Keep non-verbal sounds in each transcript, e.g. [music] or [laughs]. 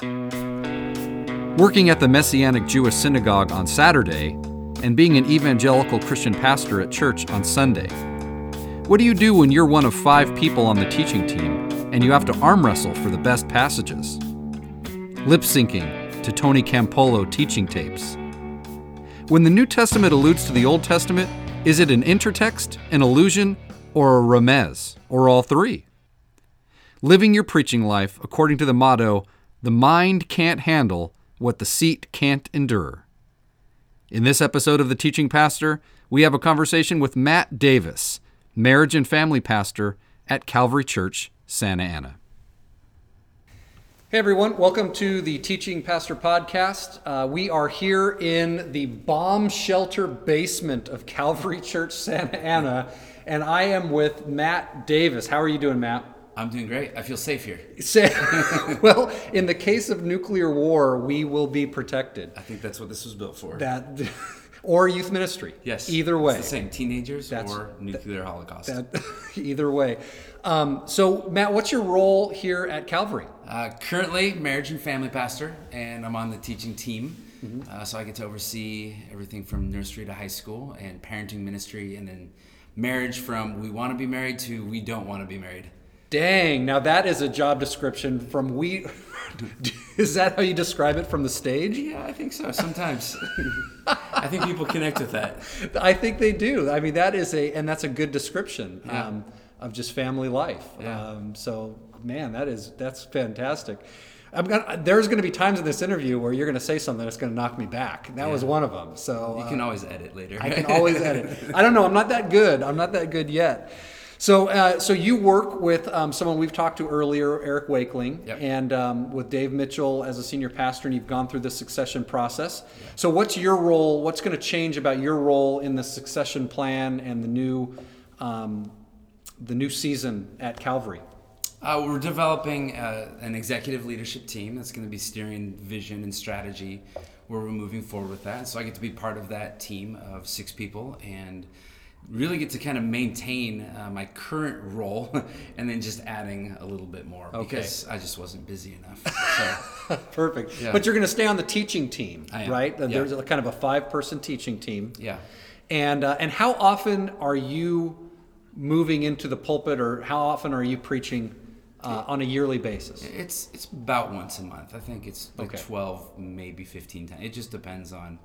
Working at the Messianic Jewish Synagogue on Saturday and being an evangelical Christian pastor at church on Sunday. What do you do when you're one of five people on the teaching team and you have to arm wrestle for the best passages? Lip syncing to Tony Campolo teaching tapes. When the New Testament alludes to the Old Testament, is it an intertext, an allusion, or a remez, or all three? Living your preaching life according to the motto, the mind can't handle what the seat can't endure. In this episode of The Teaching Pastor, we have a conversation with Matt Davis, marriage and family pastor at Calvary Church, Santa Ana. Hey everyone, welcome to the Teaching Pastor Podcast. Uh, we are here in the bomb shelter basement of Calvary Church, Santa Ana, and I am with Matt Davis. How are you doing, Matt? I'm doing great. I feel safe here. [laughs] well, in the case of nuclear war, we will be protected. I think that's what this was built for. That. [laughs] or youth ministry. Yes. Either way. It's the same. Teenagers That's, or nuclear that, holocaust. That, [laughs] either way. Um, so, Matt, what's your role here at Calvary? Uh, currently, marriage and family pastor, and I'm on the teaching team. Mm-hmm. Uh, so I get to oversee everything from nursery to high school and parenting ministry, and then marriage from we want to be married to we don't want to be married. Dang, now that is a job description from we. [laughs] is that how you describe it from the stage? Yeah, I think so. Sometimes. [laughs] I think people connect with that. I think they do. I mean, that is a, and that's a good description yeah. um, of just family life. Yeah. Um, so, man, that is, that's fantastic. I'm gonna, there's going to be times in this interview where you're going to say something that's going to knock me back. That yeah. was one of them. So you can uh, always edit later. I can always edit. I don't know. I'm not that good. I'm not that good yet. So, uh, so you work with um, someone we've talked to earlier, Eric Wakeling, yep. and um, with Dave Mitchell as a senior pastor, and you've gone through the succession process. So, what's your role? What's going to change about your role in the succession plan and the new, um, the new season at Calvary? Uh, we're developing uh, an executive leadership team that's going to be steering vision and strategy where we're moving forward with that. So I get to be part of that team of six people and really get to kind of maintain uh, my current role [laughs] and then just adding a little bit more okay. because I just wasn't busy enough. So. [laughs] Perfect. Yeah. But you're going to stay on the teaching team, right? Yeah. There's a, kind of a five person teaching team. Yeah. And, uh, and how often are you moving into the pulpit or how often are you preaching uh, on a yearly basis? It's, it's about once a month. I think it's like okay. 12, maybe 15 times. It just depends on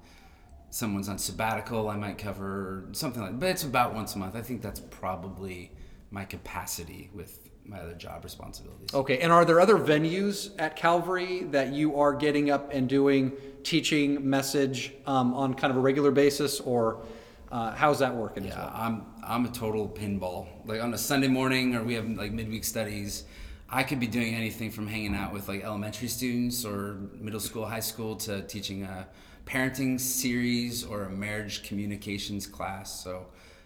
someone's on sabbatical, I might cover something like. But it's about once a month. I think that's probably my capacity with my other job responsibilities. Okay, and are there other venues at Calvary that you are getting up and doing teaching message um, on kind of a regular basis, or uh, how's that working? Yeah, well? I'm I'm a total pinball. Like on a Sunday morning, or we have like midweek studies. I could be doing anything from hanging out with like elementary students or middle school, high school to teaching a parenting series or a marriage communications class. So,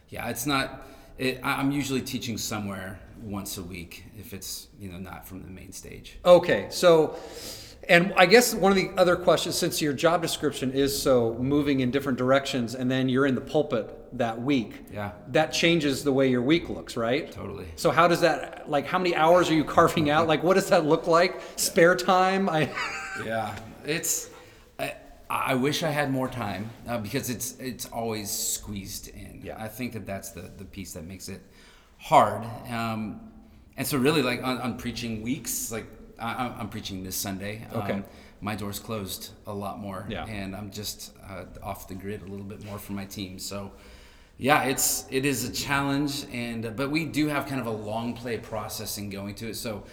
yeah, it's not. It, I'm usually teaching somewhere once a week if it's you know not from the main stage. Okay, so. And I guess one of the other questions, since your job description is so moving in different directions, and then you're in the pulpit that week, yeah, that changes the way your week looks, right? Totally. So how does that, like, how many hours are you carving out? Like, what does that look like? Spare time? I. yeah, it's I wish I had more time uh, because it's it's always squeezed in. Yeah. I think that that's the, the piece that makes it hard. Um, and so really like on, on preaching weeks, like I, am preaching this Sunday. Okay. Um, my door's closed a lot more. Yeah. And I'm just uh, off the grid a little bit more for my team. So yeah, it's it is a challenge, and uh, but we do have kind of a long play process in going to it. So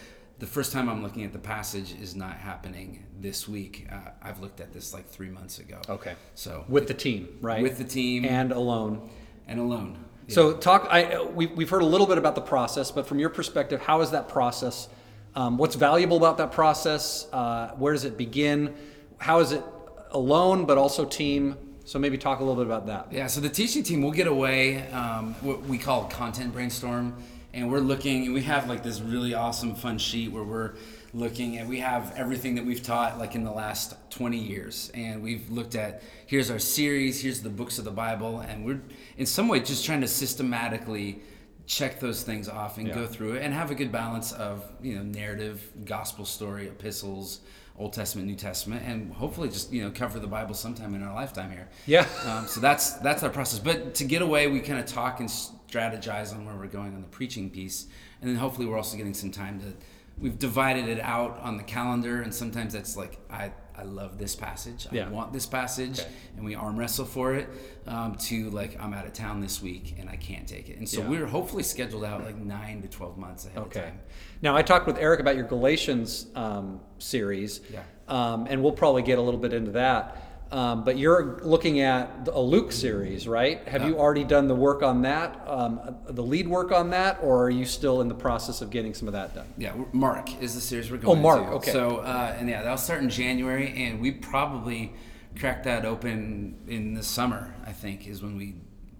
the first time I'm looking at the passage is not happening this week. Uh, I've looked at this like three months ago. Okay. So with the team, right? With the team and alone. And alone. Yeah. So talk. I we, we've heard a little bit about the process, but from your perspective, how is that process? Um, what's valuable about that process? Uh, where does it begin? How is it alone, but also team? So maybe talk a little bit about that. Yeah. So the teaching team will get away. Um, what we call content brainstorm and we're looking and we have like this really awesome fun sheet where we're looking and we have everything that we've taught like in the last 20 years and we've looked at here's our series here's the books of the bible and we're in some way just trying to systematically check those things off and Yeah. go through it and have a good balance of you know narrative, gospel story, epistles, Old Testament, New Testament, and hopefully just you know cover the Bible sometime in our lifetime here. Yeah. Um, so that's that's our process. But to get away, we kind of talk and strategize on where we're going on the preaching piece, and then hopefully we're also getting some time to. We've divided it out on the calendar, and sometimes that's like I I love this passage. Yeah. I want this passage, Okay. and we arm wrestle for it. Um, to like I'm out of town this week and I can't take it, and so Yeah. we're hopefully scheduled out like nine to twelve months ahead Okay. of time. Now, I talked with Eric about your Galatians um, series, Yeah. um, and we'll probably get a little bit into that. Um, but you're looking at a Luke series, right? Have you already done the work on that, um, the lead work on that, or are you still in the process of getting some of that done? Yeah, Mark is the series we're going. To. Oh, Mark, to. okay. So, uh, and yeah, that'll start in January, and we probably crack that open in the summer. I think is when we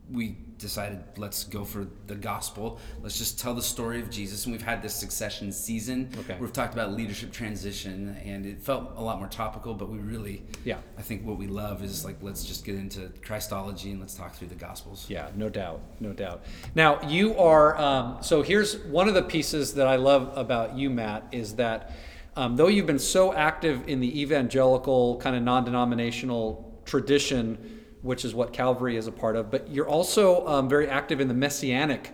we decided let's go for the gospel. Let's just tell the story of Jesus, and we've had this succession season. Okay. We've talked about leadership transition, and it felt a lot more topical. But we really, Yeah. I think what we love is like let's just get into Christology and let's talk through the gospels. Yeah, no doubt, no doubt. Now you are. Um, so here's one of the pieces that I love about you, Matt, is that um, though you've been so active in the evangelical kind of non-denominational tradition, which is what Calvary is a part of, but you're also um, very active in the messianic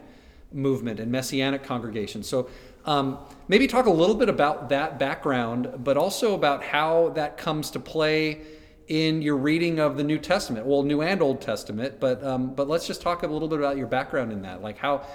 movement and messianic congregations. So. Um, maybe talk a little bit about that background, but also about how that comes to play in your reading of the New Testament, well, New and Old Testament, but um, but let's just talk a little bit about your background in that. Like how,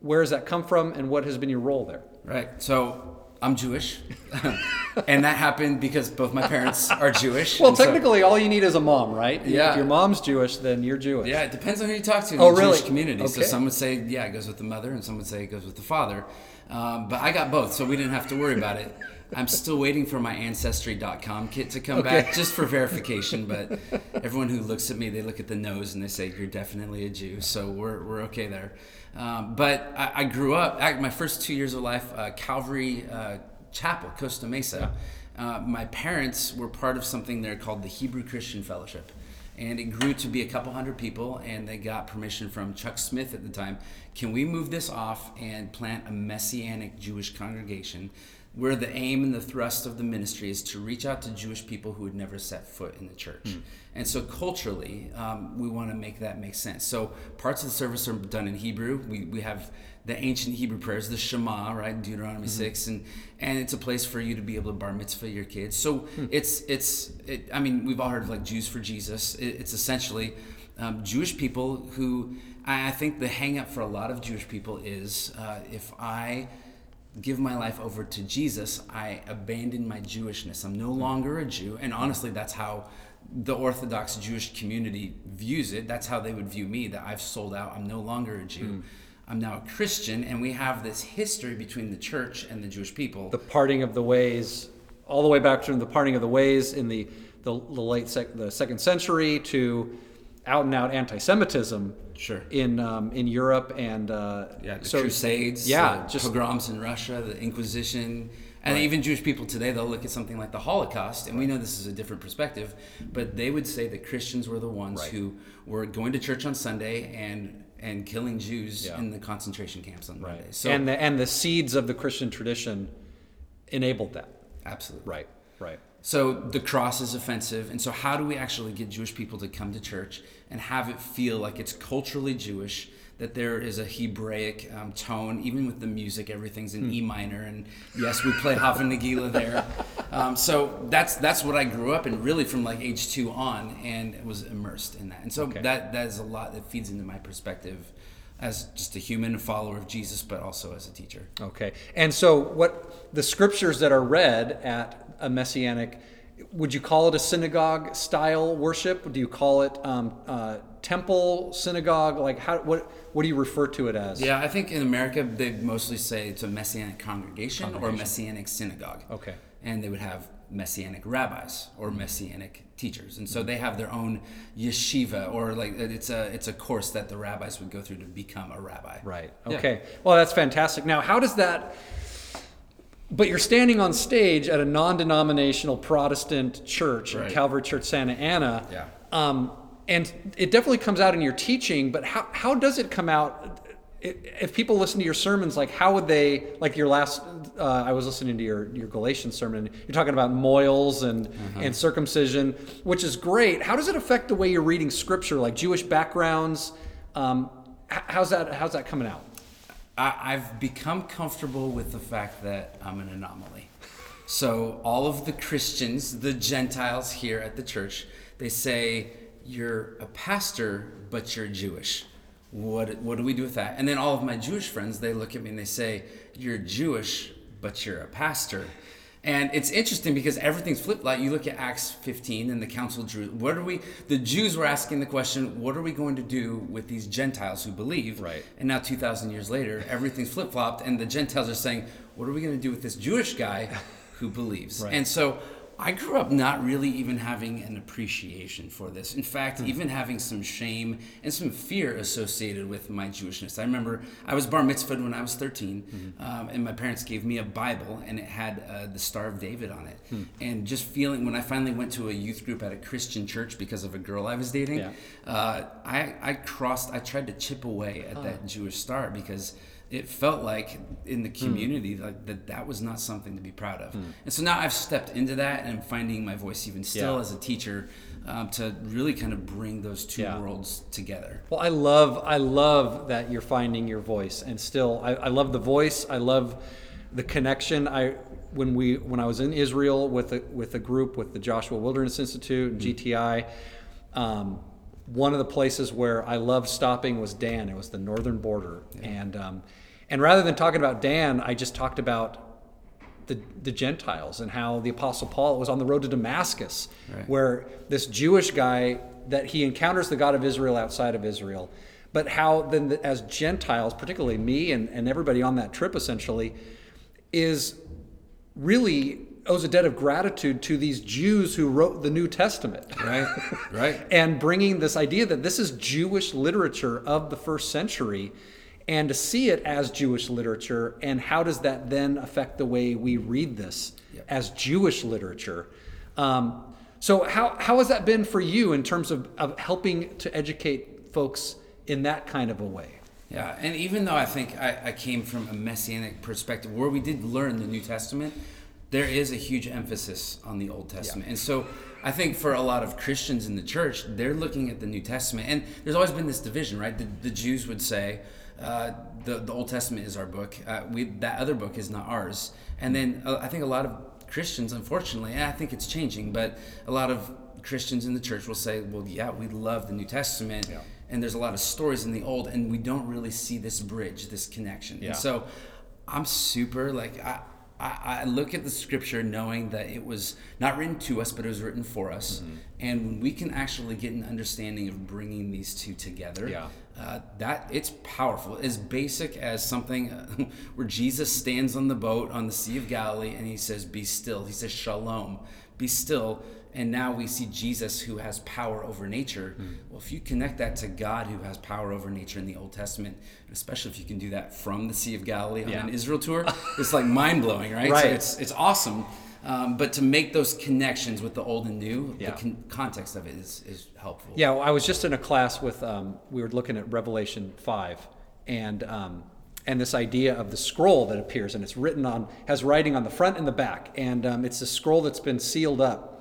where does that come from, and what has been your role there? Right. So I'm Jewish, [laughs] and that happened because both my parents are Jewish. Well, and so- technically, all you need is a mom, right? Yeah. If your mom's Jewish, then you're Jewish. yeah, it depends on who you talk to in Oh, the really? Jewish community. So some would say, yeah, it goes with the mother, and some would say it goes with the father. Um, but I got both, so we didn't have to worry about it. I'm still waiting for my Ancestry.com kit to come Okay. back just for verification. But everyone who looks at me, they look at the nose and they say, you're definitely a Jew. So we're, we're okay there. Um, but I, I grew up, I, my first two years of life, uh, Calvary uh, Chapel, Costa Mesa. Uh, my parents were part of something there called the Hebrew Christian Fellowship. And it grew to be a couple hundred people, and they got permission from Chuck Smith at the time. Can we move this off and plant a messianic Jewish congregation where the aim and the thrust of the ministry is to reach out to Jewish people who had never set foot in the church? And so, culturally, um, we want to make that make sense. So, parts of the service are done in Hebrew. We, we have the ancient Hebrew prayers, the Shema, right, Deuteronomy six, and and it's a place for you to be able to bar mitzvah your kids. So it's it's it, I mean we've all heard of like Jews for Jesus. It, it's essentially um, Jewish people who I, I think the hang up for a lot of Jewish people is uh, if I give my life over to Jesus, I abandon my Jewishness. I'm no longer a Jew, and honestly, that's how the Orthodox Jewish community views it. That's how they would view me. That I've sold out. I'm no longer a Jew. Hmm. I'm now a Christian, and we have this history between the church and the Jewish people. The parting of the ways, all the way back to the parting of the ways in the the, the late sec, the second century to out and out anti-Semitism. Sure. In um, in Europe and uh, yeah, the so- Crusades, Yeah, just pogroms in Russia, the Inquisition, and even Jewish people today they'll look at something like the Holocaust, and we know this is a different perspective, but they would say that Christians were the ones Right. who were going to church on Sunday and and killing Jews Yeah. in the concentration camps on Monday. right. So and the and the seeds of the Christian tradition enabled that. absolutely Right. Right. So the cross is offensive, and so how do we actually get Jewish people to come to church and have it feel like it's culturally Jewish? That there is a Hebraic um, tone, even with the music, everything's in E minor, and yes, we play Hava Nagila there. Um, so that's that's what I grew up in, really from like age two on, and was immersed in that. And so Okay. that that is a lot that feeds into my perspective as just a human a follower of Jesus, but also as a teacher. Okay. And so, what the scriptures that are read at a messianic, would you call it a synagogue style worship? Do you call it um, uh, temple synagogue? Like, how what what do you refer to it as? Yeah, I think in America they mostly say it's a messianic congregation, or messianic synagogue. Okay. And they would have messianic rabbis or messianic teachers, and so they have their own yeshiva, or like it's a it's a course that the rabbis would go through to become a rabbi. Right. Yeah. Okay. Well, that's fantastic. Now, how does that? But you're standing on stage at a non-denominational Protestant church, Right. Calvary Church Santa Ana. Yeah. Um, and it definitely comes out in your teaching. But how how does it come out? if people listen to your sermons, like how would they like your last? Uh, I was listening to your your Galatians sermon. You're talking about moils and Mm-hmm. and circumcision, which is great. How does it affect the way you're reading scripture, like Jewish backgrounds? Um, how's that? How's that coming out? I, I've become comfortable with the fact that I'm an anomaly. So all of the Christians, the Gentiles here at the church, they say you're a pastor, but you're Jewish. What what do we do with that? And then all of my Jewish friends, they look at me and they say you're Jewish, but you're a pastor. And it's interesting because everything's flipped. Like you look at Acts 15 and the Council of Jerusalem. What are we? The Jews were asking the question, "What are we going to do with these Gentiles who believe?" Right. And now 2,000 years later, everything's flip flopped, and the Gentiles are saying, What are we going to do with this Jewish guy [laughs] who believes? Right. And so I grew up not really even having an appreciation for this. In fact, Hmm. even having some shame and some fear associated with my Jewishness. I remember I was bar mitzvahed when I was 13, Mm-hmm. um, and my parents gave me a Bible, and it had uh, the Star of David on it. Hmm. And just feeling, when I finally went to a youth group at a Christian church because of a girl I was dating, Yeah. uh, I, I crossed, I tried to chip away at that Jewish star because it felt like in the community like that that was not something to be proud of. And so now I've stepped into that and I'm finding my voice even still Yeah. as a teacher um, to really kind of bring those two Yeah. worlds together. Well, I love I love that you're finding your voice, and still, I, I love the voice. I love the connection. I when we when I was in Israel with a, with a group with the Joshua Wilderness Institute and GTI. Um, one of the places where I loved stopping was Dan. It was the northern border, and um, and rather than talking about Dan, I just talked about the, the Gentiles and how the Apostle Paul was on the road to Damascus, Right. where this Jewish guy that he encounters the God of Israel outside of Israel, but how then the, as Gentiles, particularly me and, and everybody on that trip essentially, is really owes a debt of gratitude to these Jews who wrote the New Testament. [laughs] Right, right. and bringing this idea that this is Jewish literature of the first century and to see it as Jewish literature and how does that then affect the way we read this Yep. as Jewish literature. Um, so how, how has that been for you in terms of, of helping to educate folks in that kind of a way? Yeah, and even though I think I, I came from a messianic perspective where we did learn the New Testament, there is a huge emphasis on the Old Testament. And so I think for a lot of Christians in the church, they're looking at the New Testament. And there's always been this division, right? The, the Jews would say, uh, the, the Old Testament is our book. Uh, we, that other book is not ours. And then uh, I think a lot of Christians, unfortunately, and I think it's changing, but a lot of Christians in the church will say, well, yeah, we love the New Testament Yeah. and there's a lot of stories in the old and we don't really see this bridge this connection Yeah. and so i'm super like I, I I look at the scripture knowing that it was not written to us, but it was written for us. Mm-hmm. And when we can actually get an understanding of bringing these two together, Yeah. uh, that it's powerful. As basic as something uh, [laughs] where Jesus stands on the boat on the Sea of Galilee and he says, "Be still." He says, "Shalom, be still." And now we see Jesus who has power over nature. Hmm. Well, if you connect that to God who has power over nature in the Old Testament, especially if you can do that from the Sea of Galilee on Yeah. an Israel tour, [laughs] it's like mind blowing, right? So Right. it's it's awesome. Um, but to make those connections with the old and new, Yeah. the con- context of it is, is helpful. Yeah, well, I was just in a class with, um, we were looking at Revelation 5, and, um, and this idea of the scroll that appears, and it's written on, has writing on the front and the back, and um, it's a scroll that's been sealed up.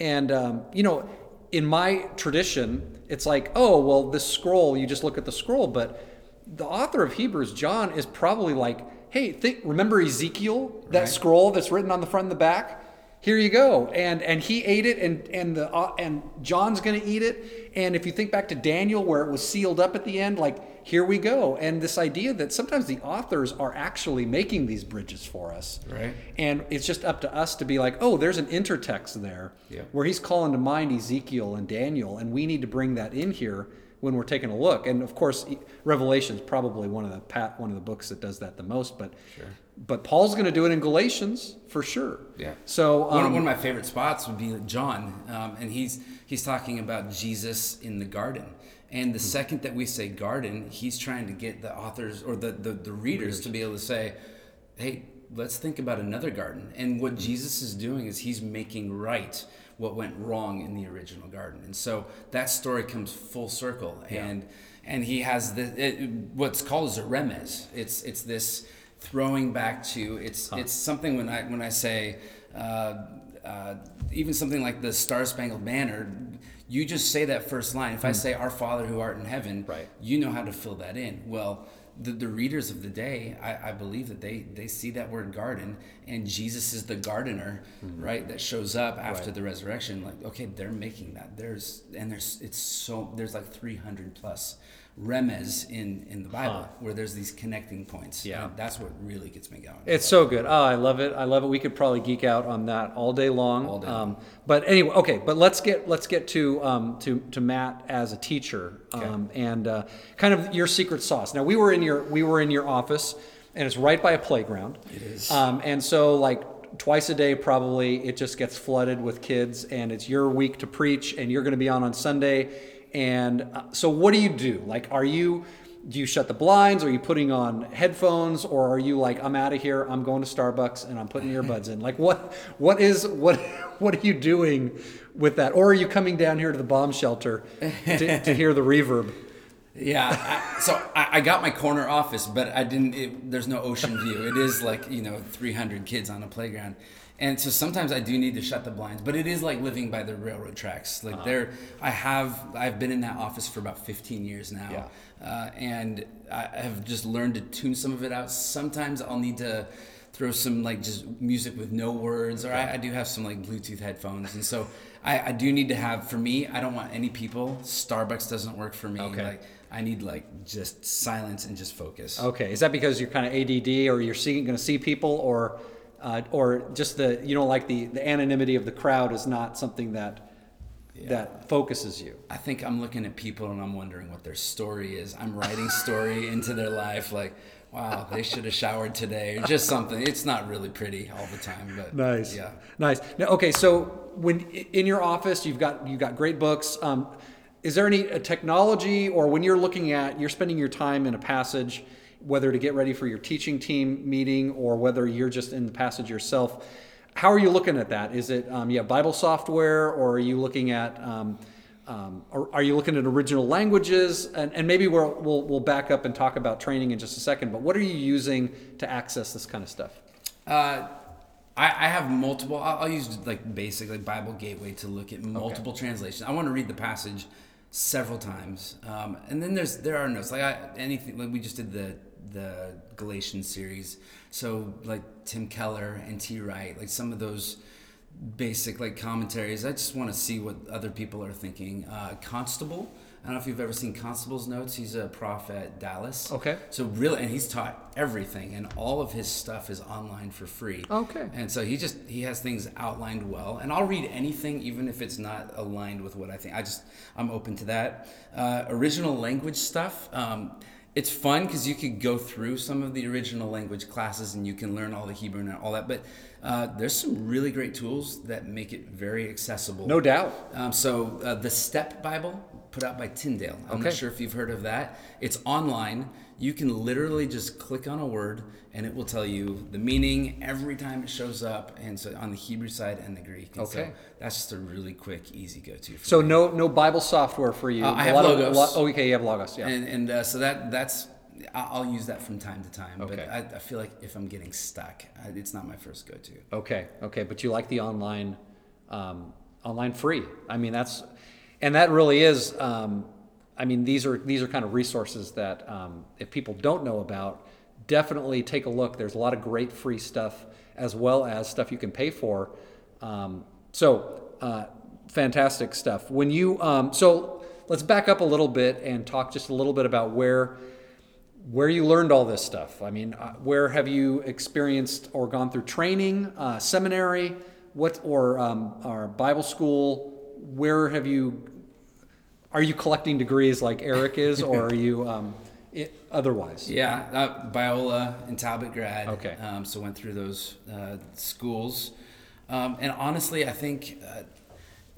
And, um, you know, in my tradition, it's like, oh, well, this scroll, you just look at the scroll, but the author of Hebrews, John, is probably like, hey, think, remember Ezekiel, that Right. scroll that's written on the front and the back? here you go and and he ate it and and the uh, and john's going to eat it and if you think back to daniel where it was sealed up at the end like here we go and this idea that sometimes the authors are actually making these bridges for us Right. and it's just up to us to be like oh there's an intertext there Yeah. where he's calling to mind ezekiel and daniel and we need to bring that in here when we're taking a look and of course revelation is probably one of the pat one of the books that does that the most but Sure. but paul's going to do it in galatians for sure Yeah. so one, um, one of my favorite spots would be John, um, and he's he's talking about Jesus in the garden. And the second that we say garden, he's trying to get the authors or the, the, the readers to be able to say, hey, let's think about another garden. And what Jesus is doing is he's making right what went wrong in the original garden. And so that story comes full circle, and and he has the it, what's called as a remez. It's it's this throwing back to it's it's something when I when I say. Uh, uh, even something like the Star Spangled Banner, you just say that first line. If I hmm. say "Our Father who art in heaven," Right. you know how to fill that in. Well, the, the readers of the day, I, I believe that they they see that word garden, and Jesus is the gardener, hmm. right? That shows up after Right. the resurrection. Like, okay, they're making that. There's and there's it's so there's like 300 plus remez in in the Bible Huh. where there's these connecting points. Yeah. And that's what really gets me going. It's so good. Oh, I love it. I love it. We could probably geek out on that all day long. All day Um, but anyway, okay. But let's get let's get to um, to to Matt as a teacher um, and uh, kind of your secret sauce. Now we were in your we were in your office, and it's right by a playground. It is. Um, and so like twice a day probably it just gets flooded with kids, and it's your week to preach, and you're going to be on on Sunday. And uh, so what do you do? Like, are you do you shut the blinds? Are you putting on headphones, or are you like, I'm out of here. I'm going to Starbucks and I'm putting earbuds in. Like, what what is what [laughs] what are you doing with that? Or are you coming down here to the bomb shelter to, to [laughs] hear the reverb? Yeah, I, so I, I got my corner office, but I didn't. It, there's no ocean view. It is like you know 300 kids on a playground, and so sometimes I do need to shut the blinds. But it is like living by the railroad tracks. Like there, I have I've been in that office for about 15 years now, Yeah. uh, and I have just learned to tune some of it out. Sometimes I'll need to throw some like just music with no words, or I, I do have some like Bluetooth headphones, and so. I, I do need to have for me. I don't want any people. Starbucks doesn't work for me. Okay. Like I need like just silence and just focus. Okay, is that because you're kind of ADD, or you're seeing going to see people, or uh, or just the you know like the the anonymity of the crowd is not something that that focuses you? I think I'm looking at people and I'm wondering what their story is. I'm writing story [laughs] into their life like, wow, they should have showered today or just something. It's not really pretty all the time, but Nice. Yeah. Nice. Now, okay, so when in your office you've got you've got great books. Um, is there any technology, or when you're looking at you're spending your time in a passage, whether to get ready for your teaching team meeting or whether you're just in the passage yourself? How are you looking at that? Is it um, yeah Bible software, or are you looking at um, um, or are you looking at original languages? And, and maybe we'll, we'll we'll back up and talk about training in just a second. But what are you using to access this kind of stuff? Uh, I, I have multiple. I'll, I'll use like basic like Bible Gateway to look at multiple translations. I want to read the passage several times, um, and then there's there are notes like I, anything like we just did the the Galatians series. So like Tim Keller and N.T. Wright, like some of those basic like commentaries. I just want to see what other people are thinking. Uh, Constable. I don't know if you've ever seen Constable's notes. He's a prof at Dallas. Okay. So really, and he's taught everything, and all of his stuff is online for free. Okay. And so he just he has things outlined well, and I'll read anything, even if it's not aligned with what I think. I just I'm open to that. Uh, original language stuff. Um, it's fun because you could go through some of the original language classes and you can learn all the Hebrew and all that. But uh, there's some really great tools that make it very accessible. No doubt. Um, so uh, the Step Bible, put out by Tyndale. I'm Okay. not sure if you've heard of that. It's online. You can literally just click on a word, and it will tell you the meaning every time it shows up, and so on the Hebrew side and the Greek. And so that's just a really quick, easy go-to. For So me. no no Bible software for you. Uh, I A have lot of- Logos. oh, okay, you have Logos. Yeah. and and uh, so that that's I'll use that from time to time. Okay. But I, I feel like if I'm getting stuck, it's not my first go-to. okay. Okay. But you like the online um, online free. I mean that's and that really is. Um, I mean these are these are kind of resources that um, if people don't know about, definitely take a look. There's a lot of great free stuff as well as stuff you can pay for. Um, so uh, fantastic stuff. When you um, so let's back up a little bit and talk just a little bit about where where you learned all this stuff. I mean, uh, where have you experienced or gone through training, uh, seminary, what or um, or Bible school? Where have you? Are you collecting degrees like Eric is, or are you [laughs] um, it, otherwise? Yeah, uh, Biola and Talbot grad. Okay. Um, so went through those uh, schools, um, and honestly, I think uh,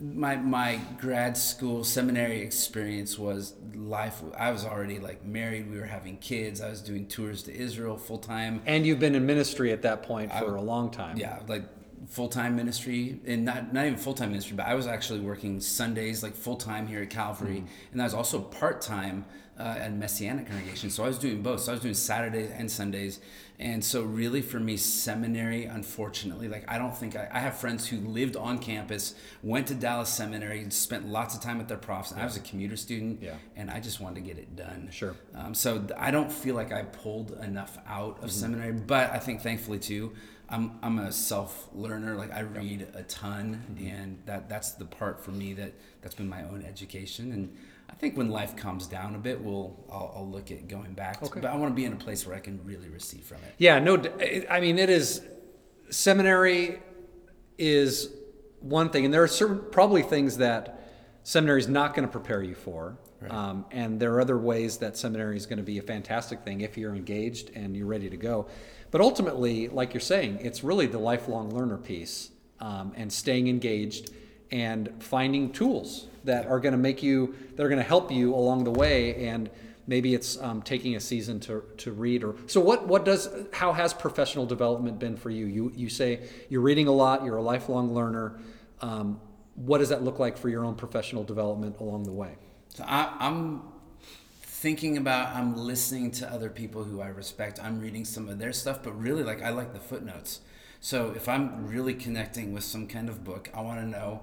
my my grad school seminary experience was life. I was already like married. We were having kids. I was doing tours to Israel full time. And you've been in ministry at that point for a long time. Yeah, like full time ministry, and not not even full time ministry, but I was actually working Sundays like full time here at Calvary, Mm-hmm. and I was also part time uh, at Messianic congregation. So I was doing both. So I was doing Saturdays and Sundays, and so really for me, seminary, unfortunately, like I don't think I, I have friends who lived on campus, went to Dallas Seminary, spent lots of time with their profs. And I was a commuter student, Yeah. and I just wanted to get it done. Sure. Um, so I don't feel like I pulled enough out of seminary, but I think thankfully too, I'm I'm a self learner. Like I read a ton, and that that's the part for me that that's been my own education. And I think when life calms down a bit, we'll I'll, I'll look at going back. Okay. But I want to be in a place where I can really receive from it. Yeah, no, I mean, it is, seminary is one thing, and there are certain, probably things that seminary is not going to prepare you for. Um, and there are other ways that seminary is going to be a fantastic thing if you're engaged and you're ready to go. But ultimately, like you're saying, it's really the lifelong learner piece um, and staying engaged and finding tools that are going to make you, that are going to help you along the way. And maybe it's um, taking a season to, to read or so what what does how has professional development been for you you you say you're reading a lot you're a lifelong learner um, what does that look like for your own professional development along the way So I, I'm thinking about, I'm listening to other people who I respect. I'm reading some of their stuff, but really, like, I like the footnotes. So if I'm really connecting with some kind of book, I want to know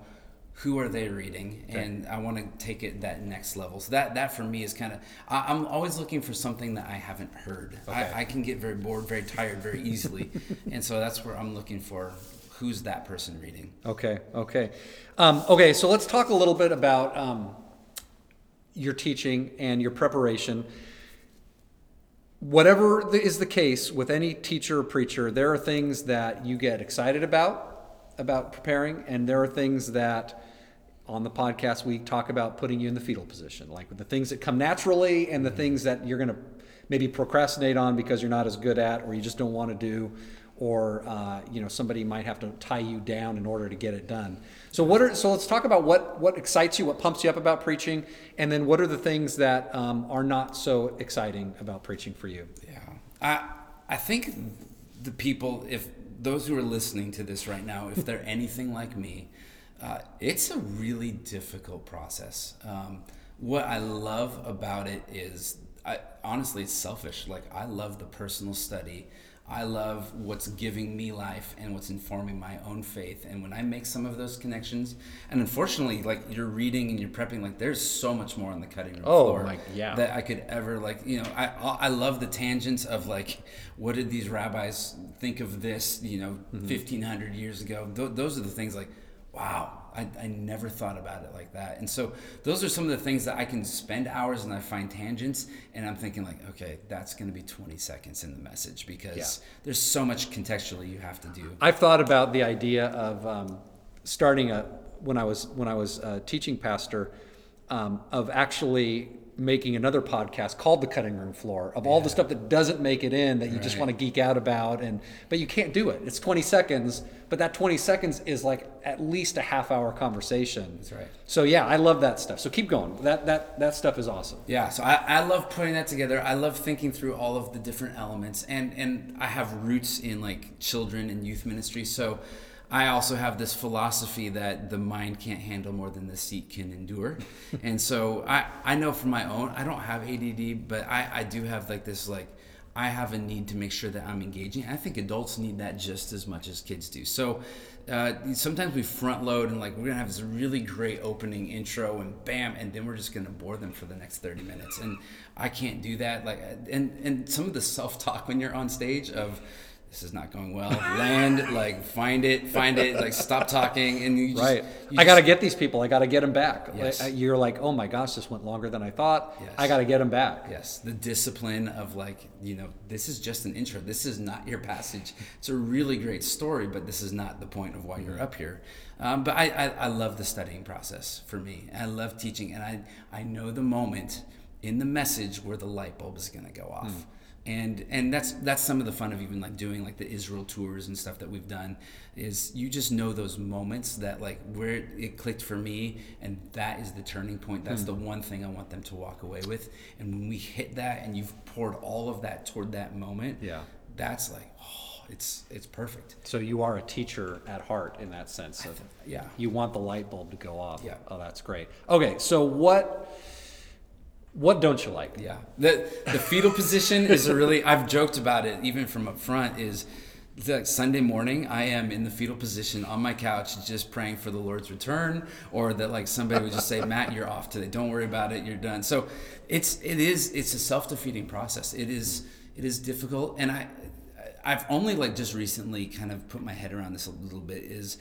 who are they reading, and I want to take it that next level. So that that for me is kind of, I'm always looking for something that I haven't heard. Okay. I, I can get very bored, very tired, very easily, [laughs] and so that's where I'm looking for. Who's that person reading? okay okay um, okay so let's talk a little bit about um, your teaching and your preparation whatever is the case with any teacher or preacher, there are things that you get excited about about preparing, and there are things that on the podcast we talk about putting you in the fetal position, like the things that come naturally and the things that you're going to maybe procrastinate on because you're not as good at, or you just don't want to do. Or uh, you know somebody might have to tie you down in order to get it done. So what are so let's talk about what what excites you, what pumps you up about preaching, and then what are the things that um, are not so exciting about preaching for you. Yeah, I I think the people, if those who are listening to this right now, if they're [laughs] anything like me, uh, it's a really difficult process. Um, what I love about it is, I, honestly, it's selfish. Like I love the personal study. I love what's giving me life and what's informing my own faith. And when I make some of those connections, and unfortunately, like you're reading and you're prepping, like there's so much more on the cutting room Oh, floor my- yeah. that I could ever like. You know, I I love the tangents of like, what did these rabbis think of this? You know, Mm-hmm. 1500 years ago. Th- those are the things like, wow. I, I never thought about it like that. And so those are some of the things that I can spend hours and I find tangents and I'm thinking like, okay, that's going to be 20 seconds in the message because Yeah. there's so much contextually you have to do. I've thought about the idea of um, starting a when I was when I was a teaching pastor um, of actually making another podcast called the cutting room floor of all the stuff that doesn't make it in that you just want to geek out about and but you can't do it it's 20 seconds but that 20 seconds is like at least a half hour conversation That's right. so yeah i love that stuff so keep going that that that stuff is awesome Yeah, so I, I love putting that together. I love thinking through all of the different elements, and and I have roots in like children and youth ministry. So I also have this philosophy that the mind can't handle more than the seat can endure, [laughs] and so I I know from my own I don't have ADD, but I I do have like this like. I have a need to make sure that I'm engaging. I think adults need that just as much as kids do. So uh, sometimes we front load and like we're gonna have this really great opening intro and bam, and then we're just gonna bore them for the next 30 minutes. And I can't do that. Like, and and some of the self talk when you're on stage of this is not going well. Land, like find it, find it, like stop talking, and you just, right you i got to get these people i got to get them back Yes. Like, you're like oh my gosh this went longer than i thought Yes. i got to get them back Yes, the discipline of like, you know, this is just an intro. This is not your passage. It's a really great story, but this is not the point of why you're up here. Um, but I, I, I love the studying process for me. I love teaching, and I, I know the moment in the message where the light bulb is going to go off. And and that's that's some of the fun of even like doing like the Israel tours and stuff that we've done is you just know those moments that like where it clicked for me and that is the turning point. That's hmm. the one thing I want them to walk away with. And when we hit that and you've poured all of that toward that moment, Yeah. that's like, oh, it's it's perfect. So you are a teacher at heart in that sense. Of, yeah. You want the light bulb to go off. Yeah. Oh, that's great. Okay, so what what don't you like? Yeah, the the fetal position is a really. I've joked about it even from up front. Is like Sunday morning, I am in the fetal position on my couch, just praying for the Lord's return, or that like somebody would just say, [laughs] "Matt, you're off today. Don't worry about it. You're done." So it's it is it's a self defeating process. It is it is difficult, and I I've only like just recently kind of put my head around this a little bit. Is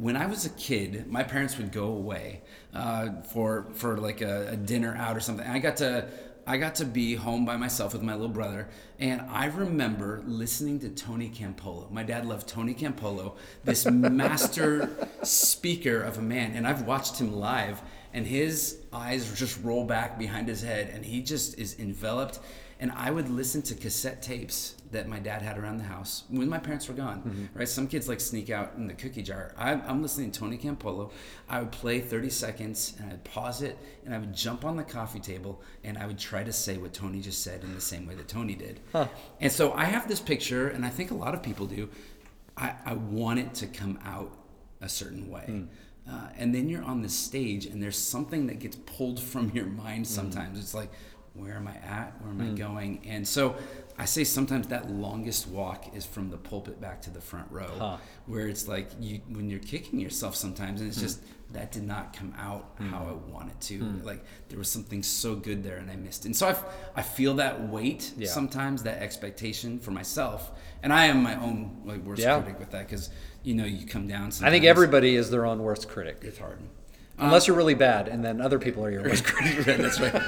when I was a kid, my parents would go away uh, for for like a, a, dinner out or something. I got to I got to be home by myself with my little brother, and I remember listening to Tony Campolo. My dad loved Tony Campolo, this [laughs] master speaker of a man, and I've watched him live, and his eyes just roll back behind his head, and he just is enveloped. And I would listen to cassette tapes that my dad had around the house when my parents were gone. Mm-hmm. Right, some kids like sneak out in the cookie jar. I, am listening to Tony Campolo. I would play 30 seconds and I'd pause it and I would jump on the coffee table and I would try to say what Tony just said in the same way that Tony did. Huh. And so I have this picture, and I think a lot of people do. I, I want it to come out a certain way. Mm. Uh, and then you're on the stage and there's something that gets pulled from your mind hmm. sometimes. Mm. It's like, where am I at? Where am mm. I going? And so I say sometimes that longest walk is from the pulpit back to the front row, huh. where it's like you when you're kicking yourself sometimes, and it's mm. just that did not come out mm. how I wanted to. Mm. Like there was something so good there, and I missed. It. And so I, I feel that weight yeah. sometimes, that expectation for myself, and I am my own like worst yeah. critic with that because you know you come down. I think everybody is their own worst critic. It's hard. Unless you're really bad, and then other people are your worst [laughs] critic. That's right.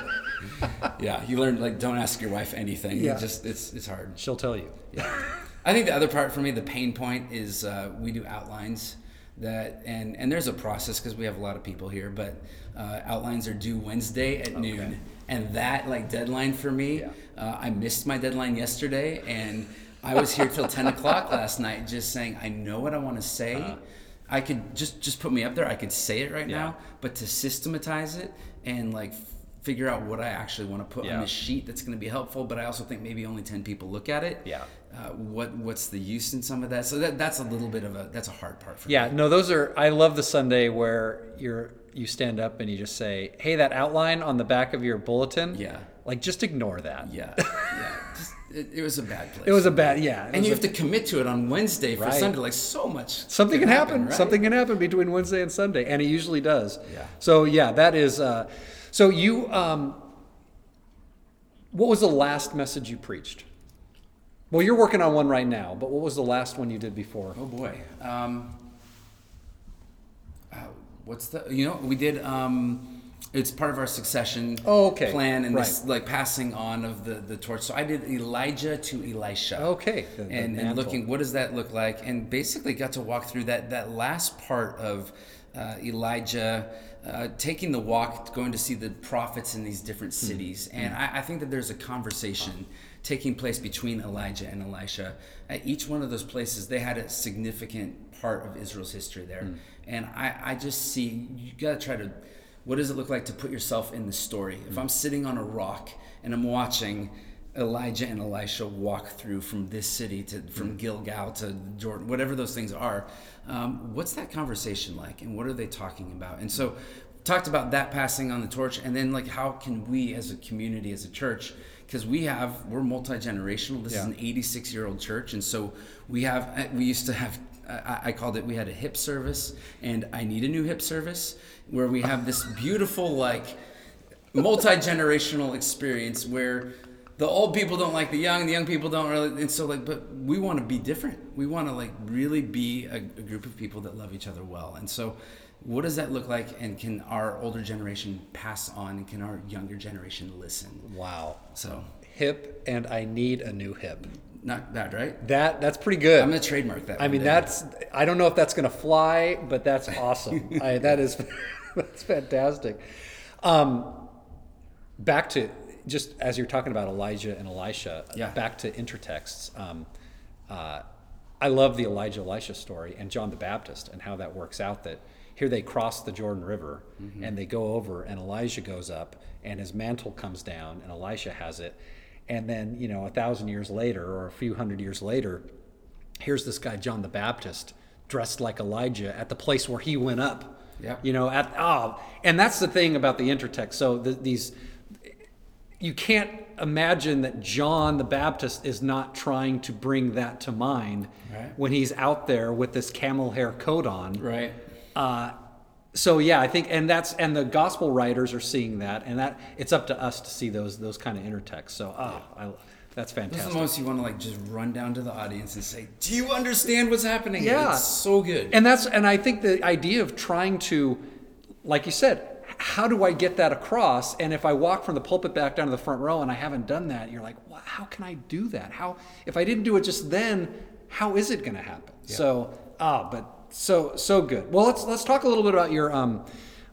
yeah, you learn like don't ask your wife anything. Yeah. It just it's it's hard. She'll tell you. Yeah. [laughs] I think the other part for me, the pain point is uh, we do outlines that and and there's a process because we have a lot of people here, but uh, outlines are due Wednesday at okay. noon, and that like deadline for me, yeah. uh, I missed my deadline yesterday, and I was here till ten o'clock last night, just saying I know what I want to say. Uh-huh I could just just put me up there. I could say it right yeah. now, but to systematize it and like figure out what I actually want to put yeah. on the sheet that's going to be helpful. But I also think maybe only ten people look at it. Yeah. Uh, what what's the use in some of that? So that that's a little bit of a that's a hard part for yeah, me. Yeah. No, those are. I love the Sunday where you're you stand up and you just say, "Hey, that outline on the back of your bulletin." Yeah. Like just ignore that. Yeah. [laughs] Yeah. It, it, was a bad place. It was a bad, yeah. And you a, have to commit to it on Wednesday for right. Sunday. Like so much. Something can happen. happen right? Something can happen between Wednesday and Sunday, and it usually does. Yeah. So yeah, that is. Uh, so you, um, what was the last message you preached? Well, you're working on one right now, but what was the last one you did before? Oh boy. Um, uh, what's the? You know, we did. Um, it's part of our succession oh, okay. plan and right. this like passing on of the, the torch. So I did Elijah to Elisha. Okay. The, the and, and, looking, what does that look like? And basically got to walk through that, that last part of uh, Elijah uh, taking the walk, going to see the prophets in these different hmm. cities. Mm. And I, I, think that there's a conversation taking place between Elijah and Elisha. At each one of those places, they had a significant part of Israel's history there. Mm. And I, I just see, you got to try to what does it look like to put yourself in the story? If I'm sitting on a rock and I'm watching Elijah and Elisha walk through from this city to from mm. Gilgal to Jordan, whatever those things are, um, what's that conversation like, and what are they talking about? And so, talked about that passing on the torch, and then like how can we as a community, as a church, because we have we're multi generational. This yeah. is an 86 year old church, and so we have we used to have I, I called it we had a hip service and I need a new hip service where we have this beautiful like multi-generational experience where the old people don't like the young the young people don't really and so like but we want to be different. We want to like really be a, a, group of people that love each other well. And so what does that look like and can our older generation pass on and can our younger generation listen? Wow. So. Hip and i need a new hip not bad, right? That that's pretty good. I'm gonna trademark that. I mean, day. that's I don't know if that's gonna fly, but that's [laughs] awesome. I, that is [laughs] that's fantastic. Um, back to just as you're talking about Elijah and Elisha. Yeah. Back to intertexts. Um, uh, I love the Elijah Elisha story and John the Baptist and how that works out. That here they cross the Jordan River mm-hmm. and they go over, and Elijah goes up, and his mantle comes down, and Elisha has it and then you know a thousand years later or a few hundred years later, here's this guy John the Baptist dressed like Elijah at the place where he went up. Yep. You know, at oh, and that's the thing about the intertext. So the, these you can't imagine that John the Baptist is not trying to bring that to mind Right. when he's out there with this camel hair coat on. Right. Uh, so yeah, I think, and that's and the gospel writers are seeing that, and that it's up to us to see those those kind of intertexts. So oh, I, that's This is fantastic. the most you want to like just run down to the audience and say, "Do you understand what's happening?" Yeah. it's so good. And that's and I think the idea of trying to, like you said, how do I get that across? And if I walk from the pulpit back down to the front row and I haven't done that, you're like, well, how can I do that? How if I didn't do it just then, how is it going to happen? So ah, but so so good. Well, let's let's talk a little bit about your um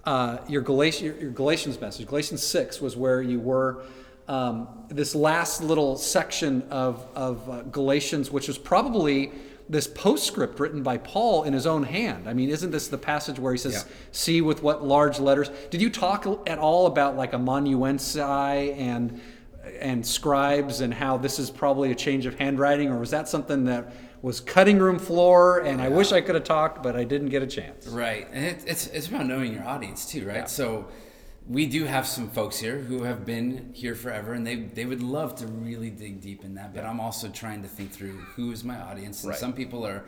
uh, your Galatians your, your Galatians message. Galatians six was where you were. Um, this last little section of, of uh, Galatians, which was probably this postscript written by Paul in his own hand. I mean, isn't this the passage where he says, Yeah. "See with what large letters"? Did you talk at all about like amanuensis and and scribes and how this is probably a change of handwriting, or was that something that was cutting room floor? And I wish I could have talked, but I didn't get a chance. Right, and it, it's it's about knowing your audience too, right? So we do have some folks here who have been here forever, and they they would love to really dig deep in that. But I'm also trying to think through who is my audience, and Right. some people are.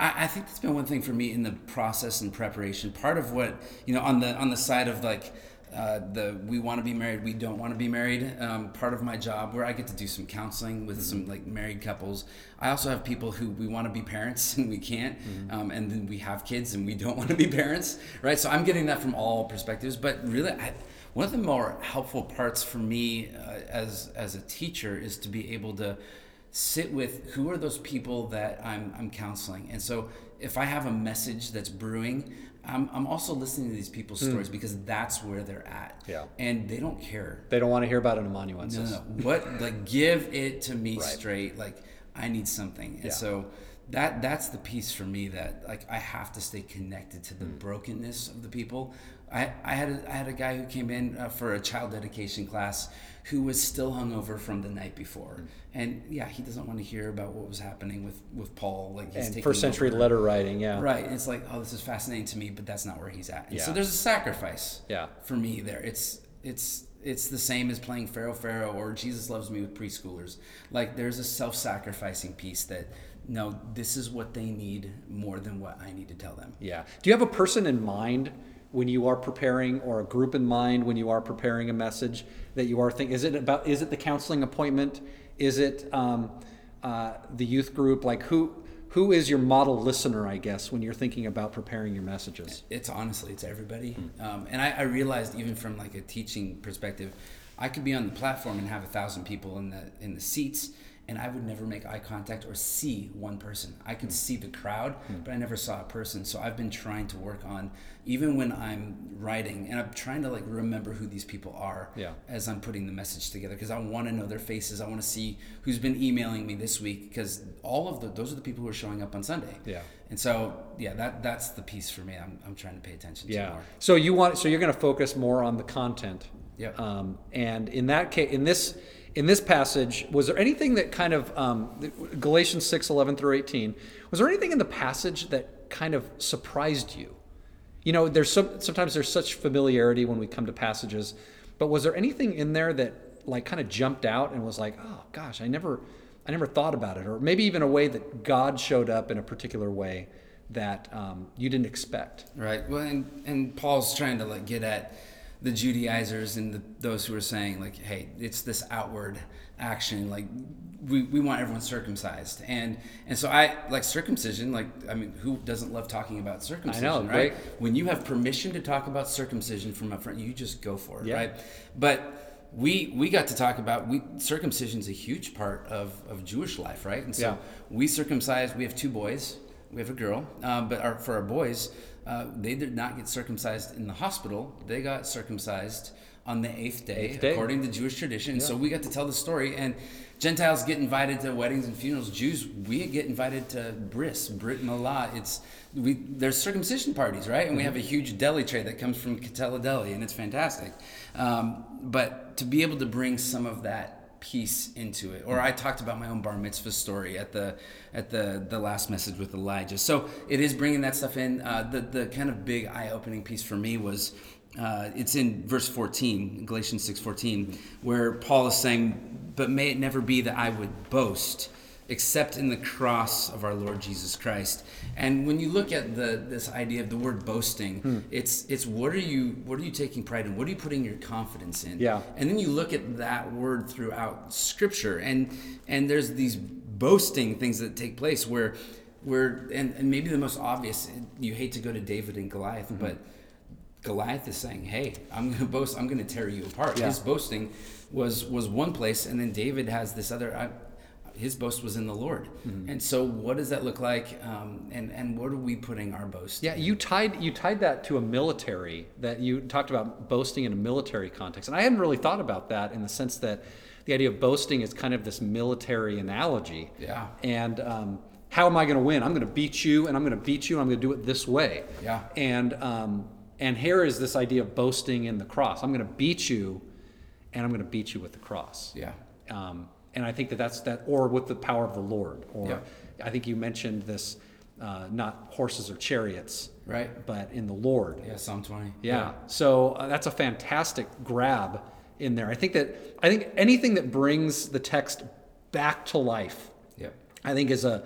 I, I think that's been one thing for me in the process and preparation. Part of what you know on the on the side of like. Uh, the we want to be married, we don't want to be married. Um, part of my job where I get to do some counseling with some like married couples. I also have people who we want to be parents [laughs] and we can't, um, and then we have kids and we don't [laughs] want to be parents, right? So I'm getting that from all perspectives. But really, I, one of the more helpful parts for me uh, as as a teacher is to be able to sit with who are those people that I'm, I'm counseling. And so if I have a message that's brewing, I'm, I'm also listening to these people's stories because that's where they're at. Yeah. And they don't care. They don't want to hear about an amanuensis. No, no, no. What, like, give it to me Right. straight. Like, I need something. And Yeah. so that that's the piece for me that like I have to stay connected to the Mm. brokenness of the people. I, I had a, I had a guy who came in uh, for a child dedication class who was still hungover from the night before, Mm. and yeah, he doesn't want to hear about what was happening with with Paul. Like he's And first century over. letter writing, yeah. Right. It's like, oh, this is fascinating to me, but that's not where he's at. And so there's a sacrifice Yeah. for me there. It's it's it's the same as playing Pharaoh Pharaoh or Jesus Loves Me with preschoolers. Like there's a self-sacrificing piece that no, this is what they need more than what I need to tell them. Yeah. Do you have a person in mind when you are preparing, or a group in mind when you are preparing a message that you are thinking? Is it about? Is it the counseling appointment? Is it um, uh, the youth group? Like who? Who is your model listener? I guess when you're thinking about preparing your messages. It's honestly, it's everybody. Um, and I, I realized even from like a teaching perspective, I could be on the platform and have a thousand people in the in the seats, and I would never make eye contact or see one person. I could see the crowd, but I never saw a person. So I've been trying to work on, even when I'm writing, and I'm trying to like remember who these people are Yeah. as I'm putting the message together because I want to know their faces. I want to see who's been emailing me this week because all of the those are the people who are showing up on Sunday. Yeah. And so, yeah, that that's the piece for me. I'm, I'm trying to pay attention to Yeah. more. So you want? So you're going to focus more on the content. Yep. Um, and in that case, in this in this passage, was there anything that kind of um, Galatians 6, 11 through 18, was there anything in the passage that kind of surprised you? You know, there's some, sometimes there's such familiarity when we come to passages, but was there anything in there that like kind of jumped out and was like, oh gosh, I never, I never thought about it, or maybe even a way that God showed up in a particular way that um, you didn't expect? Right. Well, and, and Paul's trying to like get at the Judaizers and the, those who are saying like, hey, it's this outward action. Like we, we want everyone circumcised. And, and so I like circumcision. Like, I mean, who doesn't love talking about circumcision, great. right? When you have permission to talk about circumcision from up front, you just go for it. Yeah. Right. But we, we got to talk about we circumcision is a huge part of, of Jewish life, right? And so Yeah. we circumcised. We have two boys. We have a girl. Um, but our, for our boys, uh, they did not get circumcised in the hospital. They got circumcised on the eighth day, Eighth day. according to Jewish tradition. So we got to tell the story. And Gentiles get invited to weddings and funerals. Jews, we get invited to bris, Brit Milah. It's we. There's circumcision parties, right? And we have a huge deli tray that comes from Catella Deli, and it's fantastic. Um, but to be able to bring some of that piece into it. Or I talked about my own bar mitzvah story at the at the the last message with Elijah. So it is bringing that stuff in. Uh, the the kind of big eye opening piece for me was. Uh, it's in verse 14 galatians 6.14 where paul is saying but may it never be that i would boast except in the cross of our Lord Jesus Christ. And when you look at the this idea of the word boasting, hmm. it's it's what are you what are you taking pride in? What are you putting your confidence in? Yeah. And then you look at that word throughout Scripture, and and there's these boasting things that take place where where and, and maybe the most obvious you hate to go to David and Goliath, mm-hmm. but Goliath is saying, "Hey, I'm going to boast. I'm going to tear you apart." Yeah. His boasting was was one place, and then David has this other. His boast was in the Lord. Mm-hmm. And so, what does that look like? Um, and and what are we putting our boast? Yeah, in? you tied you tied that to a military that you talked about boasting in a military context, and I hadn't really thought about that in the sense that the idea of boasting is kind of this military analogy. Yeah. And um, how am I going to win? I'm going to beat you, and I'm going to beat you. and I'm going to do it this way. Yeah. And um, and here is this idea of boasting in the cross. I'm going to beat you, and I'm going to beat you with the cross. Yeah. Um, and I think that that's that, or with the power of the Lord, or yeah. I think you mentioned this, uh, not horses or chariots, right? But in the Lord. Yeah, Psalm twenty. Yeah, yeah. so uh, that's a fantastic grab in there. I think that I think anything that brings the text back to life, yeah, I think is a.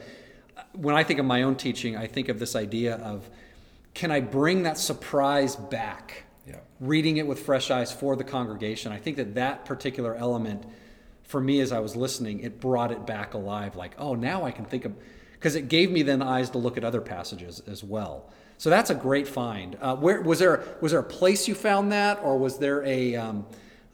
When I think of my own teaching, I think of this idea of, can I bring that surprise back? Yeah. Reading it with fresh eyes for the congregation. I think that that particular element for me as I was listening, it brought it back alive. Like, oh, now I can think of, because it gave me then eyes to look at other passages as well. So that's a great find. Uh, where was there was there a place you found that, or was there a um,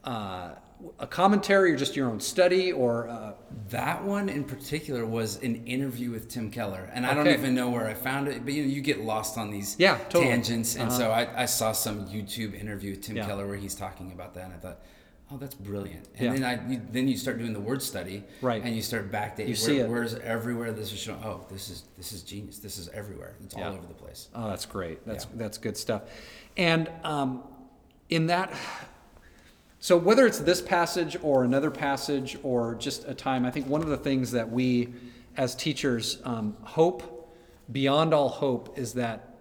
uh, a commentary, or just your own study, or uh... that one in particular was an interview with Tim Keller, and I okay. don't even know where I found it. But you know, you get lost on these yeah, totally. tangents, and uh-huh. so I, I, saw some YouTube interview with Tim yeah. Keller where he's talking about that, and I thought oh, that's brilliant. And yeah. then I you, then you start doing the word study, right? And you start backdating. You where, see it. Where's everywhere this is showing? Oh, this is this is genius. This is everywhere. It's yeah. all over the place. Oh, that's great. That's yeah. that's good stuff. And um, in that, so whether it's this passage or another passage or just a time, I think one of the things that we as teachers um, hope beyond all hope is that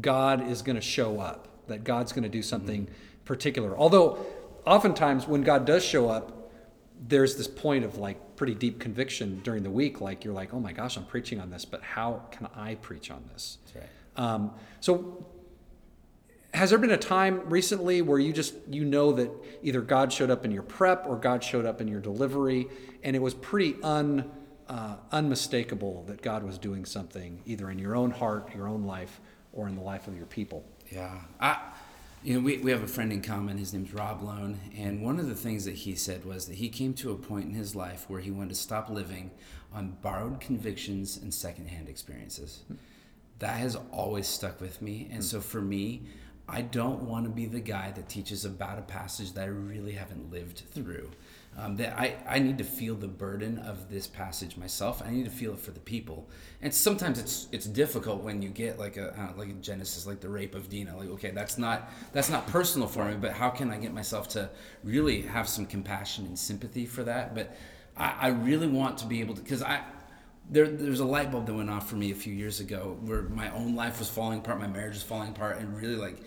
God is going to show up. That God's going to do something mm-hmm. particular. Although oftentimes when God does show up, there's this point of like pretty deep conviction during the week. Like you're like, oh my gosh, I'm preaching on this, but how can I preach on this? That's right. Um, so has there been a time recently where you just you know that either God showed up in your prep or God showed up in your delivery, and it was pretty un uh, unmistakable that God was doing something either in your own heart, your own life, or in the life of your people? Yeah, I you know, we, we have a friend in common. His name's Rob Lone. And one of the things that he said was that he came to a point in his life where he wanted to stop living on borrowed convictions and secondhand experiences. That has always stuck with me. And so for me, I don't want to be the guy that teaches about a passage that I really haven't lived through um, that I, I need to feel the burden of this passage myself. I need to feel it for the people. And sometimes it's it's difficult when you get like a uh, like a Genesis, like the rape of Dinah. Like okay, that's not that's not personal for me, but how can I get myself to really have some compassion and sympathy for that? But I, I really want to be able to because I there, there's a light bulb that went off for me a few years ago where my own life was falling apart, my marriage was falling apart, and really like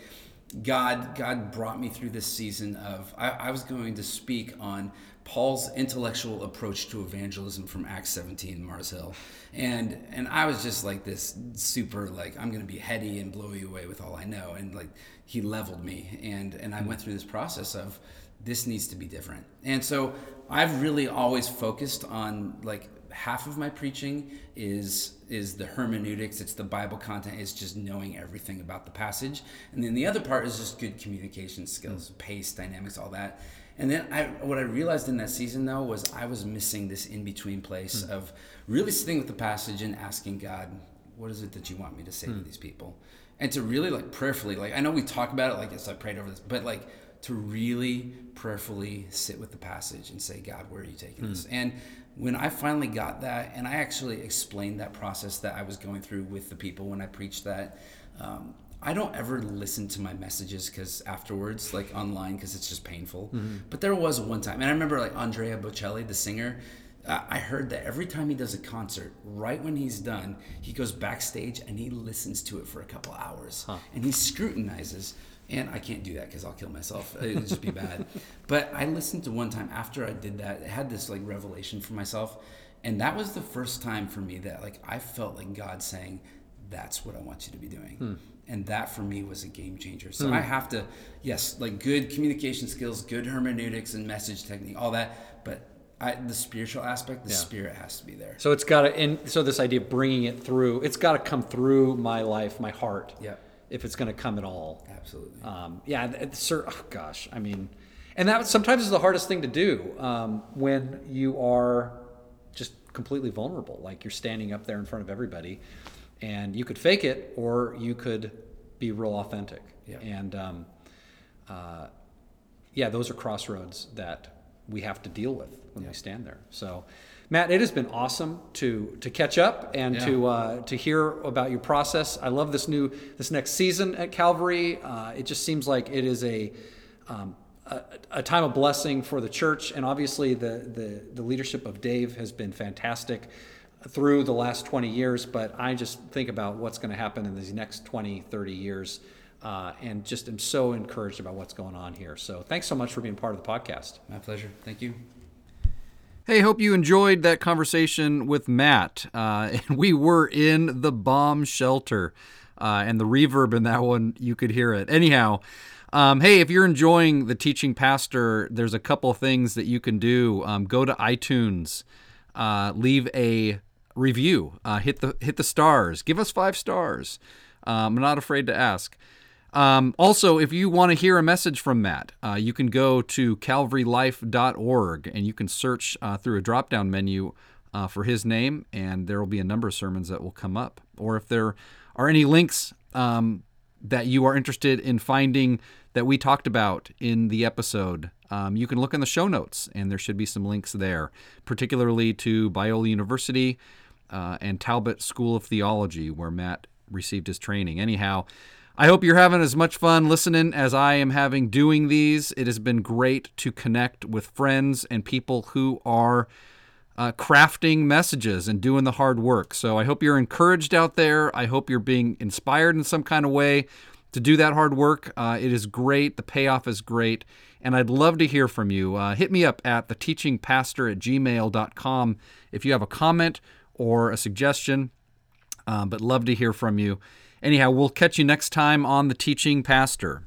God God brought me through this season of I, I was going to speak on Paul's intellectual approach to evangelism from Acts 17, Mars Hill. And and I was just like this super like I'm gonna be heady and blow you away with all I know. And like he leveled me and and I went through this process of this needs to be different. And so I've really always focused on like half of my preaching is is the hermeneutics it's the bible content it's just knowing everything about the passage and then the other part is just good communication skills mm. pace dynamics all that and then I, what I realized in that season though was I was missing this in between place mm. of really sitting with the passage and asking God, what is it that you want me to say mm. to hmm. these people? And to really like prayerfully, like I know we talk about it like yes, I prayed over this, but like to really prayerfully sit with the passage and say, God, where are you taking mm. this? And when I finally got that, and I actually explained that process that I was going through with the people when I preached that, um, I don't ever listen to my messages because afterwards, like online, because it's just painful. But there was one time, and I remember like Andrea Bocelli, the singer. Uh, I heard that every time he does a concert, right when he's done, he goes backstage and he listens to it for a couple hours, and he scrutinizes. And I can't do that because I'll kill myself. [laughs] It would just be bad. But I listened to one time after I did that. I had this like revelation for myself, and that was the first time for me that like I felt like God saying, "That's what I want you to be doing." And that for me was a game changer. So I have to, yes, like good communication skills, good hermeneutics and message technique, all that. But I, the spiritual aspect, the Yeah. spirit has to be there. So it's got to, and so this idea of bringing it through, it's got to come through my life, my heart. Yeah. If it's going to come at all. Absolutely. Um, yeah, sir, oh gosh, I mean, and that sometimes is the hardest thing to do um, when you are just completely vulnerable. Like you're standing up there in front of everybody, and you could fake it, or you could be real authentic. Yeah. And um, uh, yeah, those are crossroads that we have to deal with when we stand there. So, Matt, it has been awesome to to catch up and Yeah. to uh, to hear about your process. I love this new this next season at Calvary. Uh, it just seems like it is a um, a, a time of blessing for the church, and obviously the, the the leadership of Dave has been fantastic through the last 20 years. But I just think about what's going to happen in these next 20, 30 years. Uh, and just am so encouraged about what's going on here. So thanks so much for being part of the podcast. My pleasure. Thank you. Hey, hope you enjoyed that conversation with Matt. Uh, [laughs] we were in the bomb shelter, uh, and the reverb in that one, you could hear it. Anyhow, um, hey, if you're enjoying the teaching pastor, there's a couple things that you can do. Um, go to iTunes, uh, leave a review, uh, hit the hit the stars, give us five stars. Um, I'm not afraid to ask. Um, also, if you want to hear a message from Matt, uh, you can go to calvarylife.org and you can search uh, through a drop down menu uh, for his name, and there will be a number of sermons that will come up. Or if there are any links um, that you are interested in finding that we talked about in the episode, um, you can look in the show notes, and there should be some links there, particularly to Biola University uh, and Talbot School of Theology, where Matt received his training. Anyhow, I hope you're having as much fun listening as I am having doing these. It has been great to connect with friends and people who are uh, crafting messages and doing the hard work. So I hope you're encouraged out there. I hope you're being inspired in some kind of way to do that hard work. Uh, it is great. The payoff is great. And I'd love to hear from you. Uh, hit me up at theteachingpastor at gmail.com if you have a comment or a suggestion. Um, but love to hear from you. Anyhow, we'll catch you next time on The Teaching Pastor.